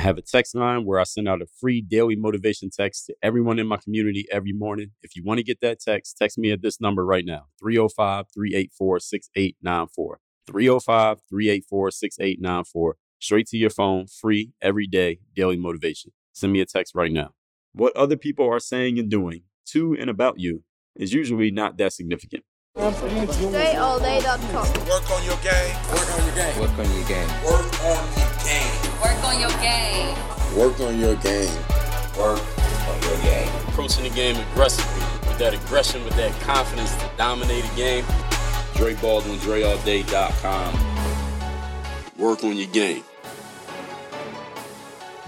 I have a text line where I send out a free daily motivation text to everyone in my community every morning. If you want to get that text, text me at this number right now 305 384 6894. 305 384 6894. Straight to your phone, free, every day, daily motivation. Send me a text right now. What other people are saying and doing to and about you is usually not that significant. DreAllDay.com. Work on your game. Work on your game. Work on your game. Work on your game. Work on your game. Work on your game. Work on your game. Approaching the game aggressively with that aggression, with that confidence to dominate a game. Dre Baldwin, DreAllDay.com. Work on your game.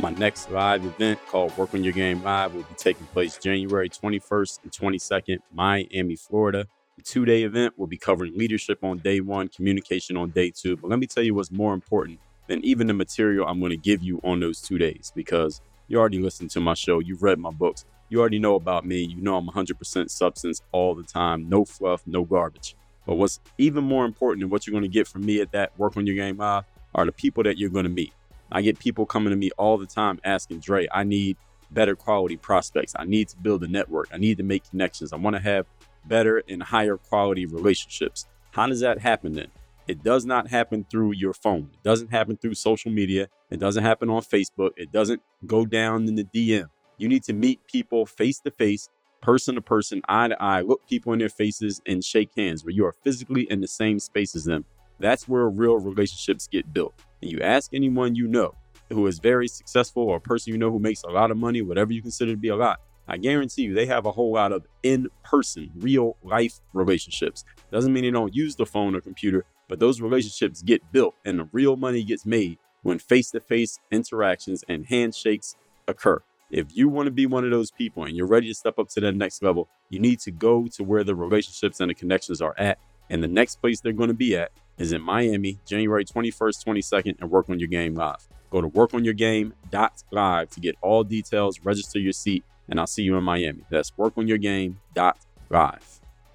My next live event called Work on Your Game Live will be taking place January 21st and 22nd, Miami, Florida. The two day event will be covering leadership on day one, communication on day two. But let me tell you what's more important than even the material I'm going to give you on those two days because you already listened to my show, you've read my books, you already know about me, you know I'm 100% substance all the time, no fluff, no garbage. But what's even more important than what you're going to get from me at that Work on Your Game Live are the people that you're going to meet. I get people coming to me all the time asking, Dre, I need better quality prospects. I need to build a network. I need to make connections. I want to have better and higher quality relationships. How does that happen then? It does not happen through your phone. It doesn't happen through social media. It doesn't happen on Facebook. It doesn't go down in the DM. You need to meet people face to face, person to person, eye to eye, look people in their faces and shake hands where you are physically in the same space as them. That's where real relationships get built. And you ask anyone you know who is very successful or a person you know who makes a lot of money, whatever you consider to be a lot, I guarantee you they have a whole lot of in person, real life relationships. Doesn't mean they don't use the phone or computer, but those relationships get built and the real money gets made when face to face interactions and handshakes occur. If you want to be one of those people and you're ready to step up to that next level, you need to go to where the relationships and the connections are at. And the next place they're going to be at is in Miami, January 21st, 22nd, and Work on Your Game Live. Go to workonyourgame.live to get all details, register your seat, and I'll see you in Miami. That's workonyourgame.live.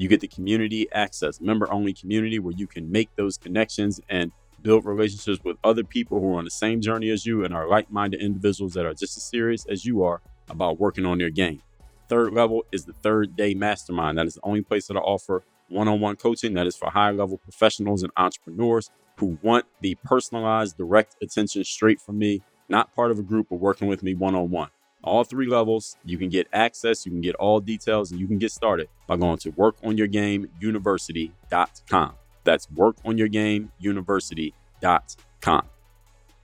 you get the community access, member only community where you can make those connections and build relationships with other people who are on the same journey as you and are like minded individuals that are just as serious as you are about working on their game. Third level is the third day mastermind. That is the only place that I offer one on one coaching that is for high level professionals and entrepreneurs who want the personalized, direct attention straight from me, not part of a group, but working with me one on one all three levels. You can get access, you can get all details, and you can get started by going to workonyourgameuniversity.com. That's workonyourgameuniversity.com.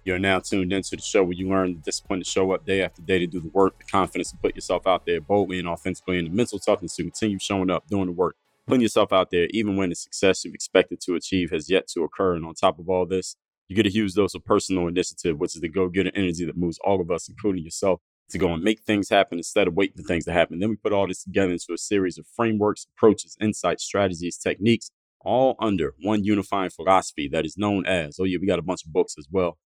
You're now tuned into the show where you learn the discipline to show up day after day to do the work, the confidence to put yourself out there boldly and authentically, and the mental toughness to continue showing up, doing the work, putting yourself out there, even when the success you've expected to achieve has yet to occur. And on top of all this, you get a huge dose of personal initiative, which is the go getter energy that moves all of us, including yourself, to go and make things happen instead of waiting for things to happen. Then we put all this together into a series of frameworks, approaches, insights, strategies, techniques, all under one unifying philosophy that is known as, oh yeah, we got a bunch of books as well,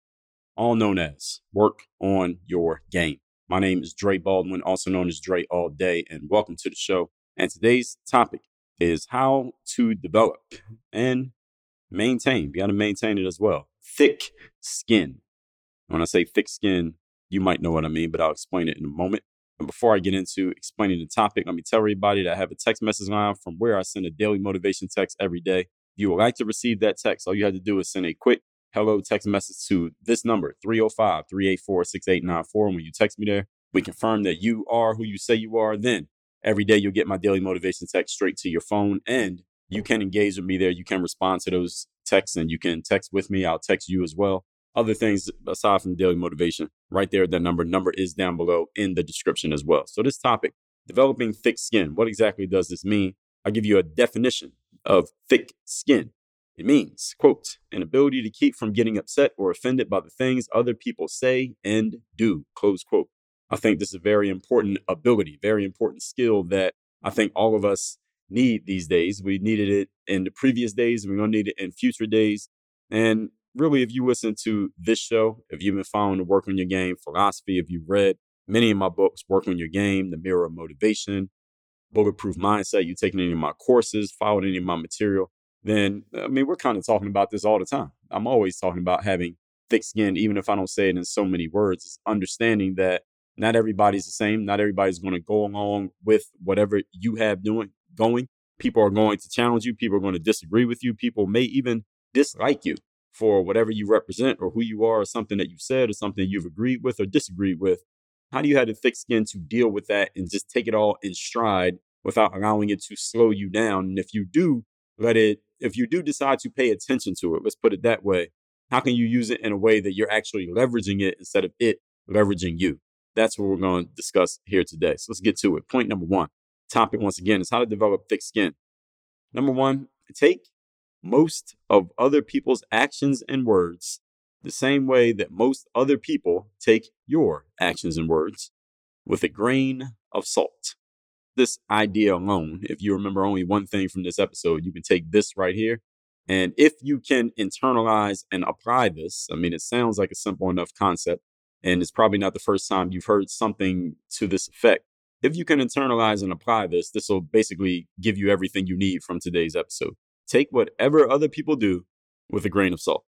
all known as work on your game. My name is Dre Baldwin, also known as Dre All Day, and welcome to the show. And today's topic is how to develop and maintain. We got to maintain it as well. Thick skin. When I say thick skin, you might know what I mean, but I'll explain it in a moment. And before I get into explaining the topic, let me tell everybody that I have a text message line from where I send a daily motivation text every day. If you would like to receive that text, all you have to do is send a quick hello text message to this number, 305 384 6894. And when you text me there, we confirm that you are who you say you are. Then every day you'll get my daily motivation text straight to your phone and you can engage with me there. You can respond to those texts and you can text with me. I'll text you as well other things aside from daily motivation, right there, that number. Number is down below in the description as well. So, this topic, developing thick skin, what exactly does this mean? I'll give you a definition of thick skin. It means, quote, an ability to keep from getting upset or offended by the things other people say and do, close quote. I think this is a very important ability, very important skill that I think all of us need these days. We needed it in the previous days, we're going to need it in future days. And really, if you listen to this show, if you've been following the Work on Your Game philosophy, if you've read many of my books, Work on Your Game, The Mirror of Motivation, Bulletproof Mindset, you've taken any of my courses, followed any of my material, then, I mean, we're kind of talking about this all the time. I'm always talking about having thick skin, even if I don't say it in so many words, it's understanding that not everybody's the same. Not everybody's going to go along with whatever you have doing going. People are going to challenge you. People are going to disagree with you. People may even dislike you for whatever you represent or who you are or something that you've said or something you've agreed with or disagreed with. How do you have the thick skin to deal with that and just take it all in stride without allowing it to slow you down? And if you do let it, if you do decide to pay attention to it, let's put it that way, how can you use it in a way that you're actually leveraging it instead of it leveraging you? That's what we're going to discuss here today. So let's get to it. Point number one topic, once again, is how to develop thick skin. Number one, take most of other people's actions and words the same way that most other people take your actions and words with a grain of salt. This idea alone, if you remember only one thing from this episode, you can take this right here. And if you can internalize and apply this, I mean, it sounds like a simple enough concept, and it's probably not the first time you've heard something to this effect. If you can internalize and apply this, this will basically give you everything you need from today's episode. Take whatever other people do with a grain of salt.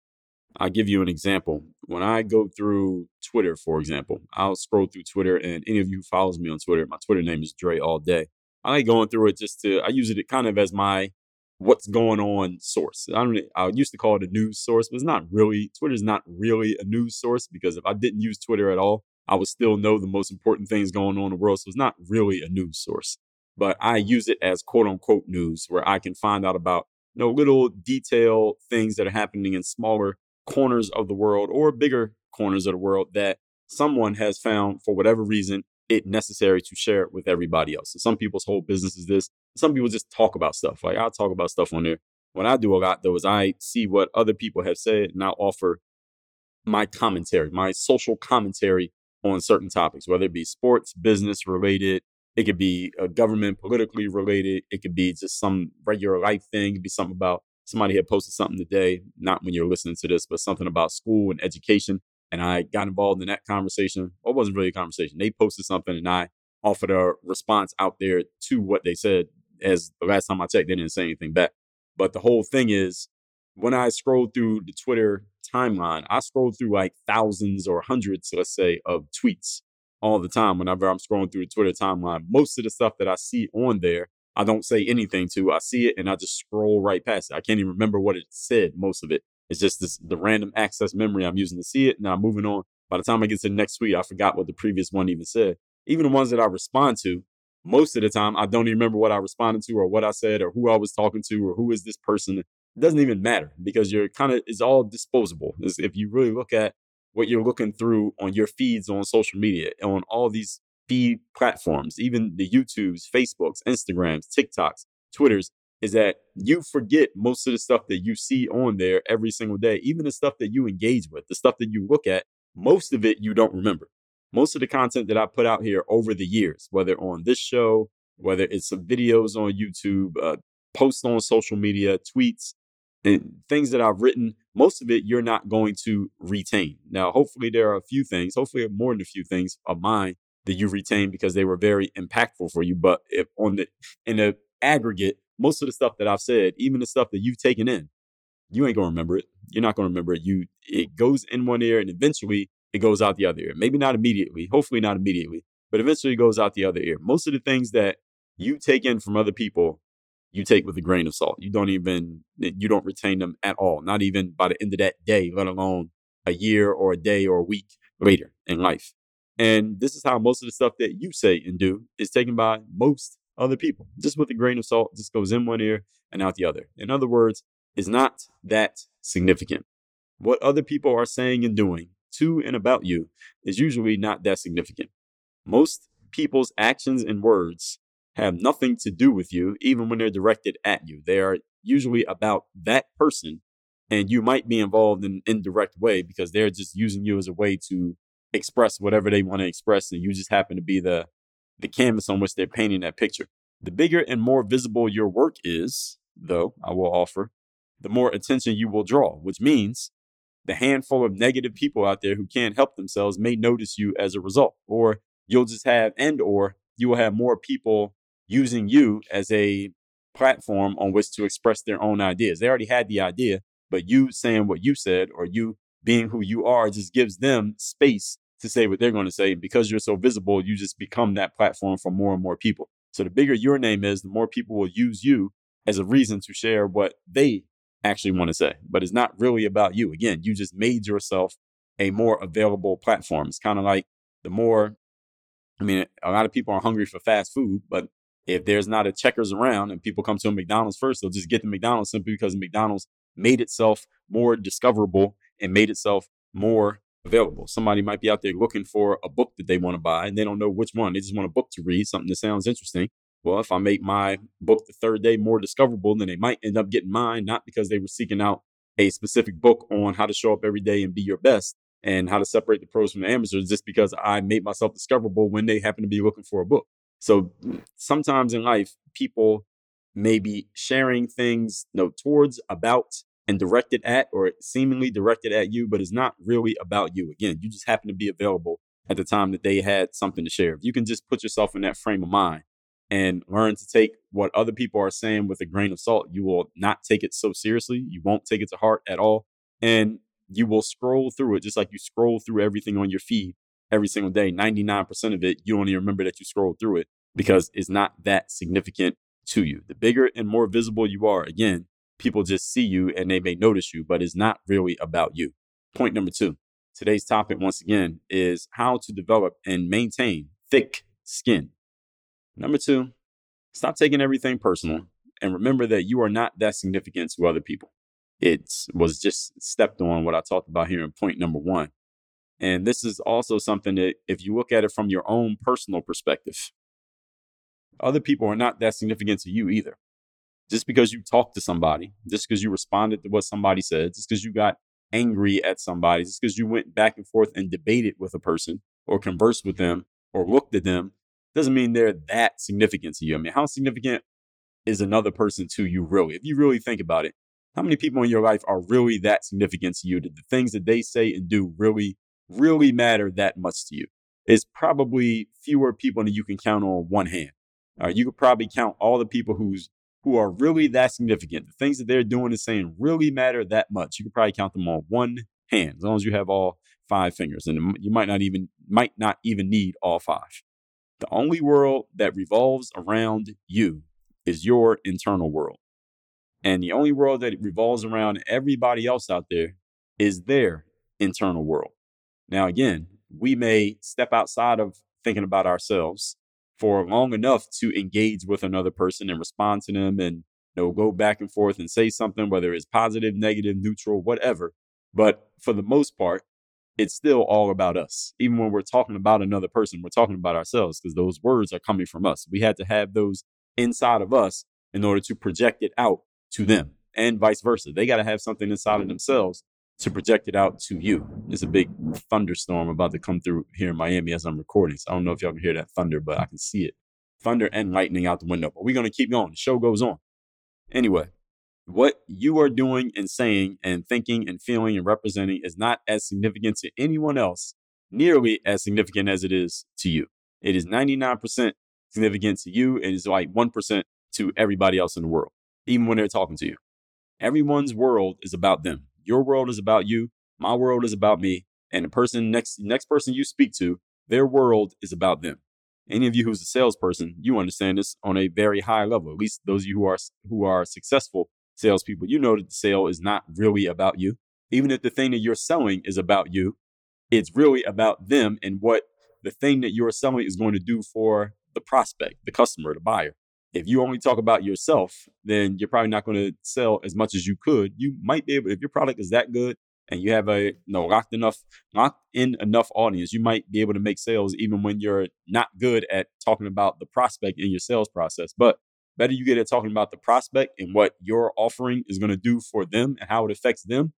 I'll give you an example. When I go through Twitter, for example, I'll scroll through Twitter, and any of you who follows me on Twitter, my Twitter name is Dre All Day. I like going through it just to, I use it kind of as my what's going on source. I don't I used to call it a news source, but it's not really Twitter's not really a news source because if I didn't use Twitter at all, I would still know the most important things going on in the world. So it's not really a news source. But I use it as quote unquote news where I can find out about know little detail things that are happening in smaller corners of the world or bigger corners of the world that someone has found for whatever reason it necessary to share it with everybody else. So some people's whole business is this. Some people just talk about stuff. Like I'll talk about stuff on there. What I do a lot though is I see what other people have said and I'll offer my commentary, my social commentary on certain topics, whether it be sports, business related, it could be a government politically related, it could be just some regular life thing, it could be something about somebody had posted something today, not when you're listening to this, but something about school and education and I got involved in that conversation. Well, it wasn't really a conversation. They posted something and I offered a response out there to what they said. As the last time I checked, they didn't say anything back. But the whole thing is when I scrolled through the Twitter timeline, I scroll through like thousands or hundreds, let's say, of tweets all the time whenever I'm scrolling through the Twitter timeline. Most of the stuff that I see on there, I don't say anything to. I see it and I just scroll right past it. I can't even remember what it said, most of it. It's just this, the random access memory I'm using to see it. Now moving on. By the time I get to the next tweet, I forgot what the previous one even said. Even the ones that I respond to, most of the time, I don't even remember what I responded to or what I said or who I was talking to or who is this person. It doesn't even matter because you're kind of, it's all disposable. It's, if you really look at what you're looking through on your feeds on social media, on all these feed platforms, even the YouTubes, Facebooks, Instagrams, TikToks, Twitters, is that you forget most of the stuff that you see on there every single day, even the stuff that you engage with, the stuff that you look at, most of it you don't remember. Most of the content that I put out here over the years, whether on this show, whether it's some videos on YouTube, uh, posts on social media, tweets, and things that I've written, most of it you're not going to retain. Now, hopefully, there are a few things, hopefully, more than a few things of mine that you retain because they were very impactful for you. But if on the in the aggregate, most of the stuff that I've said, even the stuff that you've taken in, you ain't gonna remember it. You're not gonna remember it. You it goes in one ear and eventually it goes out the other ear. Maybe not immediately, hopefully not immediately, but eventually it goes out the other ear. Most of the things that you take in from other people, you take with a grain of salt. You don't even eh, you don't retain them at all. Not even by the end of that day, let alone a year or a day or a week later in life. And this is how most of the stuff that you say and do is taken by most other people, just with a grain of salt, just goes in one ear and out the other. In other words, is not that significant. What other people are saying and doing to and about you is usually not that significant. Most people's actions and words have nothing to do with you, even when they're directed at you. They are usually about that person, and you might be involved in an indirect way because they're just using you as a way to express whatever they want to express, and you just happen to be the the canvas on which they're painting that picture. The bigger and more visible your work is, though, I will offer, the more attention you will draw, which means the handful of negative people out there who can't help themselves may notice you as a result, or you'll just have, and or you will have more people using you as a platform on which to express their own ideas. They already had the idea, but you saying what you said or you being who you are just gives them space to say what they're going to say. Because you're so visible, you just become that platform for more and more people. So the bigger your name is, the more people will use you as a reason to share what they actually want to say. But it's not really about you. Again, you just made yourself a more available platform. It's kind of like the more, I mean, a lot of people are hungry for fast food, but if there's not a checkers around and people come to a McDonald's first, they'll just get the McDonald's simply because McDonald's made itself more discoverable and made itself more available. Somebody might be out there looking for a book that they want to buy and they don't know which one. They just want a book to read, something that sounds interesting. Well, if I make my book the third day more discoverable, then they might end up getting mine, not because they were seeking out a specific book on how to show up every day and be your best and how to separate the pros from the amateurs, just because I made myself discoverable when they happen to be looking for a book. So sometimes in life, people may be sharing things you know, towards, about, and directed at, or seemingly directed at you, but it's not really about you. Again, you just happen to be available at the time that they had something to share. If you can just put yourself in that frame of mind and learn to take what other people are saying with a grain of salt, you will not take it so seriously. You won't take it to heart at all. And you will scroll through it just like you scroll through everything on your feed every single day. 99% of it, you don't remember that you scrolled through it because it's not that significant to you. The bigger and more visible you are, again, people just see you and they may notice you, but it's not really about you. Point number two. Today's topic, once again, is how to develop and maintain thick skin. Number two, stop taking everything personal and remember that you are not that significant to other people. It was just stepped on what I talked about here in point number one. And this is also something that, if you look at it from your own personal perspective, other people are not that significant to you either. Just because you talked to somebody, just because you responded to what somebody said, just because you got angry at somebody, just because you went back and forth and debated with a person or conversed with them or looked at them, doesn't mean they're that significant to you. I mean, how significant is another person to you really? If you really think about it, how many people in your life are really that significant to you that the things that they say and do really, really matter that much to you? It's probably fewer people than you can count on one hand. You could probably count all the people who's who are really that significant. The things that they're doing and saying really matter that much. You could probably count them on one hand, as long as you have all five fingers, and you might not even might not even need all five. The only world that revolves around you is your internal world. And the only world that revolves around everybody else out there is their internal world. Now, again, we may step outside of thinking about ourselves for long enough to engage with another person and respond to them and you know, go back and forth and say something, whether it's positive, negative, neutral, whatever. But for the most part, it's still all about us. Even when we're talking about another person, we're talking about ourselves because those words are coming from us. We had to have those inside of us in order to project it out to them and vice versa. They got to have something inside of themselves to project it out to you. There's a big thunderstorm about to come through here in Miami as I'm recording. So I don't know if y'all can hear that thunder, but I can see it. Thunder and lightning out the window. But we're going to keep going. The show goes on. Anyway, what you are doing and saying and thinking and feeling and representing is not as significant to anyone else, nearly as significant as it is to you. It is 99% significant to you. And It is like 1% to everybody else in the world, even when they're talking to you. Everyone's world is about them. Your world is about you. My world is about me. And the person next, next person you speak to, their world is about them. Any of you who's a salesperson, you understand this on a very high level. At least those of you who are who are successful salespeople, you know that the sale is not really about you. Even if the thing that you're selling is about you, it's really about them and what the thing that you're selling is going to do for the prospect, the customer, the buyer. If you only talk about yourself, then you're probably not going to sell as much as you could. You might be able, if your product is that good, and you have a you know, locked enough locked in enough audience, you might be able to make sales even when you're not good at talking about the prospect in your sales process. But better you get at talking about the prospect and what your offering is going to do for them and how it affects them,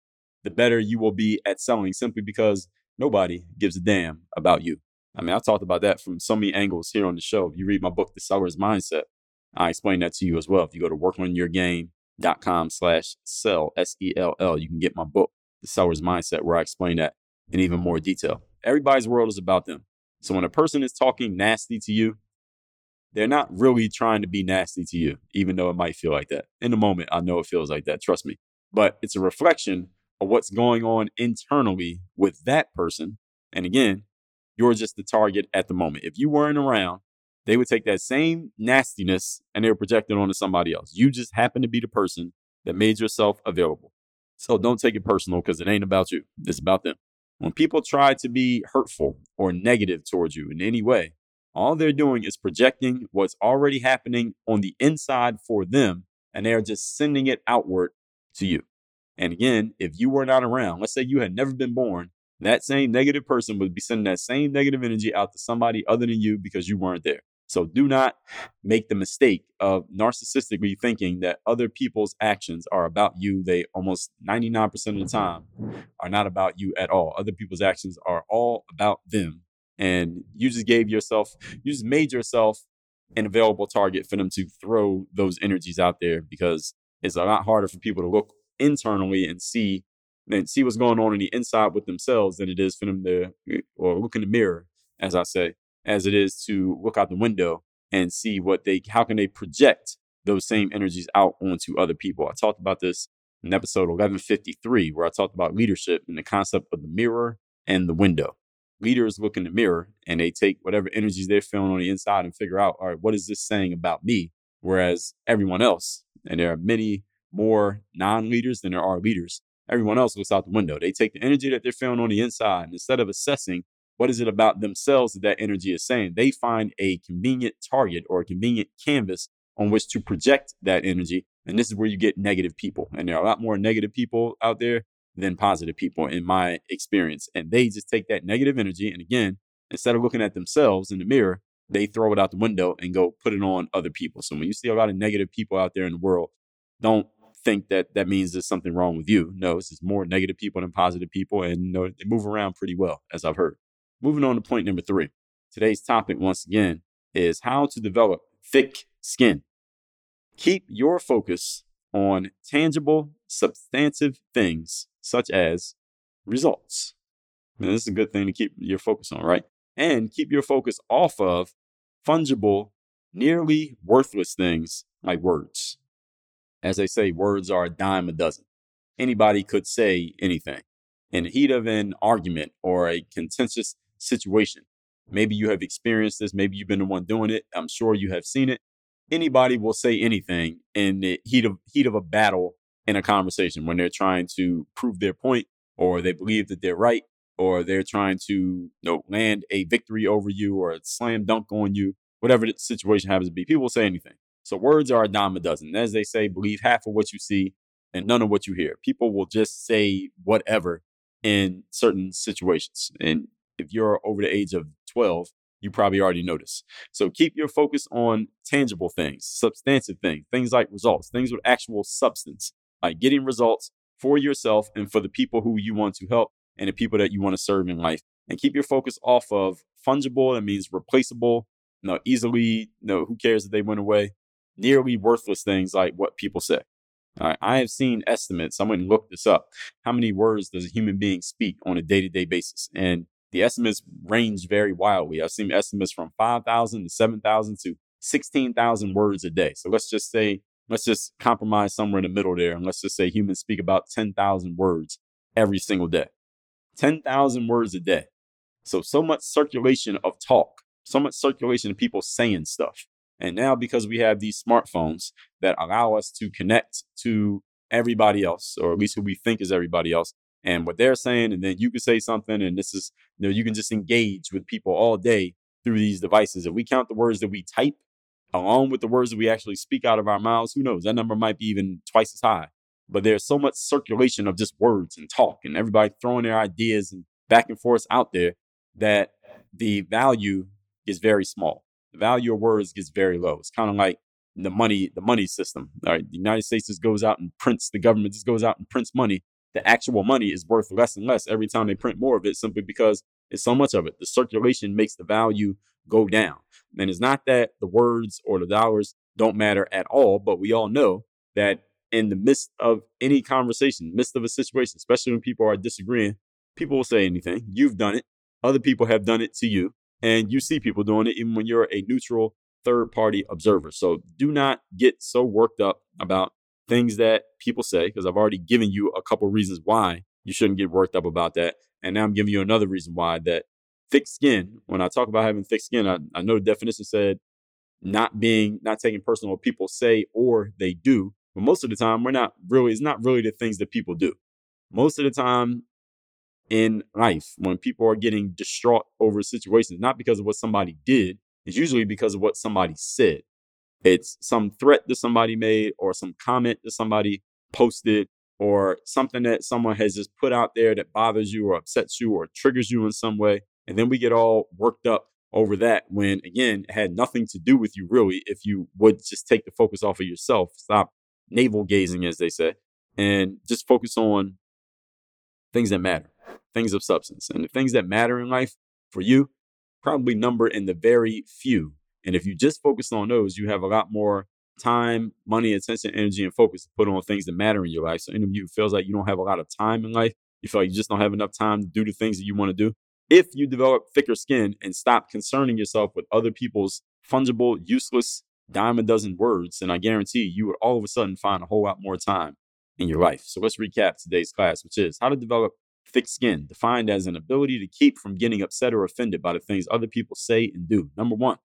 the better you will be at selling simply because nobody gives a damn about you. I mean, I talked about that from so many angles here on the show. If you read my book, The Seller's Mindset, I explain that to you as well. If you go to workonyourgame.com slash sell, S-E-L-L, you can get my book, The Seller's Mindset, where I explain that in even more detail. Everybody's world is about them. So when a person is talking nasty to you, they're not really trying to be nasty to you, even though it might feel like that. In the moment, I know it feels like that, trust me. But it's a reflection of what's going on internally with that person. And again, you're just the target at the moment. If you weren't around, they would take that same nastiness and they would project it onto somebody else. You just happen to be the person that made yourself available. So don't take it personal because it ain't about you. It's about them. When people try to be hurtful or negative towards you in any way, all they're doing is projecting what's already happening on the inside for them, and they're just sending it outward to you. And again, if you were not around, let's say you had never been born, that same negative person would be sending that same negative energy out to somebody other than you because you weren't there. So do not make the mistake of narcissistically thinking that other people's actions are about you. They almost 99% of the time are not about you at all. Other people's actions are all about them. And you just gave yourself, you just made yourself an available target for them to throw those energies out there because it's a lot harder for people to look internally and see and see what's going on in the inside with themselves than it is for them to eh, or look in the mirror, as I say, as it is to look out the window and see what they how can they project those same energies out onto other people. I talked about this in episode 1153 where I talked about leadership and the concept of the mirror and the window. Leaders look in the mirror and they take whatever energies they're feeling on the inside and figure out, all right, what is this saying about me? Whereas everyone else, and there are many more non-leaders than there are leaders, everyone else looks out the window. They take the energy that they're feeling on the inside and instead of assessing what is it about themselves that that energy is saying? They find a convenient target or a convenient canvas on which to project that energy. And this is where you get negative people. And there are a lot more negative people out there than positive people, in my experience. And they just take that negative energy. And again, instead of looking at themselves in the mirror, they throw it out the window and go put it on other people. So when you see a lot of negative people out there in the world, don't think that that means there's something wrong with you. No, it's just more negative people than positive people. And you know, they move around pretty well, as I've heard. Moving on to point number three. Today's topic, once again, is how to develop thick skin. Keep your focus on tangible, substantive things such as results. This is a good thing to keep your focus on, right? And keep your focus off of fungible, nearly worthless things like words. As they say, words are a dime a dozen. Anybody could say anything. In the heat of an argument or a contentious situation. Maybe you have experienced this. Maybe you've been the one doing it. I'm sure you have seen it. Anybody will say anything in the heat of heat of a battle in a conversation when they're trying to prove their point or they believe that they're right or they're trying to you know, land a victory over you or a slam dunk on you, whatever the situation happens to be. People will say anything. So words are a dime a dozen. As they say, believe half of what you see and none of what you hear. People will just say whatever in certain situations. And if you're over the age of 12, you probably already noticed. So keep your focus on tangible things, substantive things, things like results, things with actual substance, like getting results for yourself and for the people who you want to help and the people that you want to serve in life. And keep your focus off of fungible, that means replaceable, you know, easily, you know, who cares if they went away, nearly worthless things like what people say. All right, I have seen estimates. I'm going to look this up. How many words does a human being speak on a day to day basis? And the estimates range very wildly. I've seen estimates from 5,000 to 7,000 to 16,000 words a day. So let's just say, let's just compromise somewhere in the middle there. And let's just say humans speak about 10,000 words every single day. 10,000 words a day. So, so much circulation of talk, so much circulation of people saying stuff. And now, because we have these smartphones that allow us to connect to everybody else, or at least who we think is everybody else, and what they're saying, and then you can say something, and this is, you know, you can just engage with people all day through these devices. If we count the words that we type along with the words that we actually speak out of our mouths, who knows? That number might be even twice as high but there's so much circulation of just words and talk and everybody throwing their ideas and back and forth out there that the value is very small. The value of words gets very low. It's kind of like the money, the money system. All right. The United States just goes out and prints, the government just goes out and prints money. The actual money is worth less and less every time they print more of it simply because it's so much of it. The circulation makes the value go down. And it's not that the words or the dollars don't matter at all, but we all know that in the midst of any conversation, midst of a situation, especially when people are disagreeing, people will say anything. You've done it. Other people have done it to you. And you see people doing it even when you're a neutral third party observer. So do not get so worked up about things that people say, because I've already given you a couple reasons why you shouldn't get worked up about that. And now I'm giving you another reason why that thick skin, when I talk about having thick skin, I, I know the definition said not being, not taking personal what people say or they do. But most of the time, we're not really, it's not really the things that people do. Most of the time in life, when people are getting distraught over situations, not because of what somebody did, it's usually because of what somebody said. It's some threat that somebody made or some comment that somebody posted or something that someone has just put out there that bothers you or upsets you or triggers you in some way. And then we get all worked up over that when, again, it had nothing to do with you, really, if you would just take the focus off of yourself, stop navel gazing, as they say, and just focus on things that matter, things of substance. And the things that matter in life for you probably number in the very few. And if you just focus on those, you have a lot more time, money, attention, energy, and focus to put on things that matter in your life. So any of you feels like you don't have a lot of time in life, you feel like you just don't have enough time to do the things that you want to do. If you develop thicker skin and stop concerning yourself with other people's fungible, useless, dime a dozen words, then I guarantee you would all of a sudden find a whole lot more time in your life. So let's recap today's class, which is how to develop thick skin, defined as an ability to keep from getting upset or offended by the things other people say and do. Number one,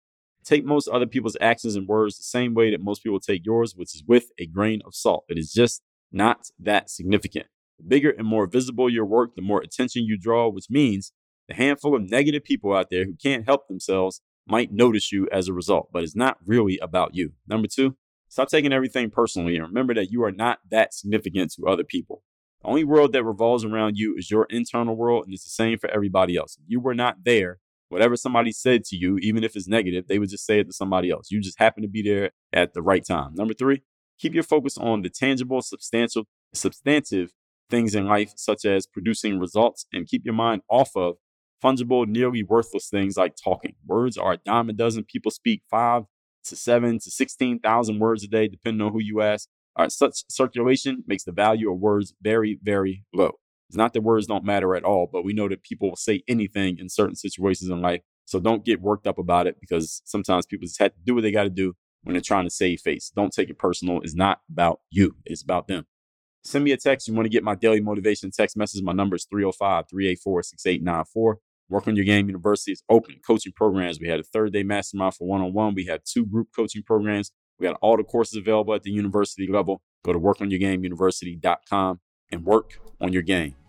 take most other people's actions and words the same way that most people take yours, which is with a grain of salt. It is just not that significant. The bigger and more visible your work, the more attention you draw, which means the handful of negative people out there who can't help themselves might notice you as a result, but it's not really about you. Number two, stop taking everything personally and remember that you are not that significant to other people. The only world that revolves around you is your internal world, and it's the same for everybody else. If you were not there, whatever somebody said to you, even if it's negative, they would just say it to somebody else. You just happen to be there at the right time. Number three, keep your focus on the tangible, substantial, substantive things in life, such as producing results, and keep your mind off of fungible, nearly worthless things like talking. Words are a dime a dozen. People speak five to seven to 16,000 words a day, depending on who you ask. All right, such circulation makes the value of words very, very low. It's not that words don't matter at all, but we know that people will say anything in certain situations in life. So don't get worked up about it because sometimes people just have to do what they got to do when they're trying to save face. Don't take it personal. It's not about you, it's about them. Send me a text. You want to get my daily motivation text message. My number is 305 384 6894. Work on Your Game University is open. Coaching programs. We had a third day mastermind for one on one. We had two group coaching programs. We got all the courses available at the university level. Go to workonyourgameuniversity.com and work on your game.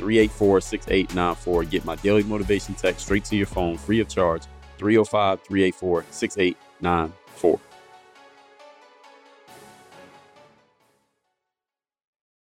384 6894. Get my daily motivation text straight to your phone free of charge 305 384 6894.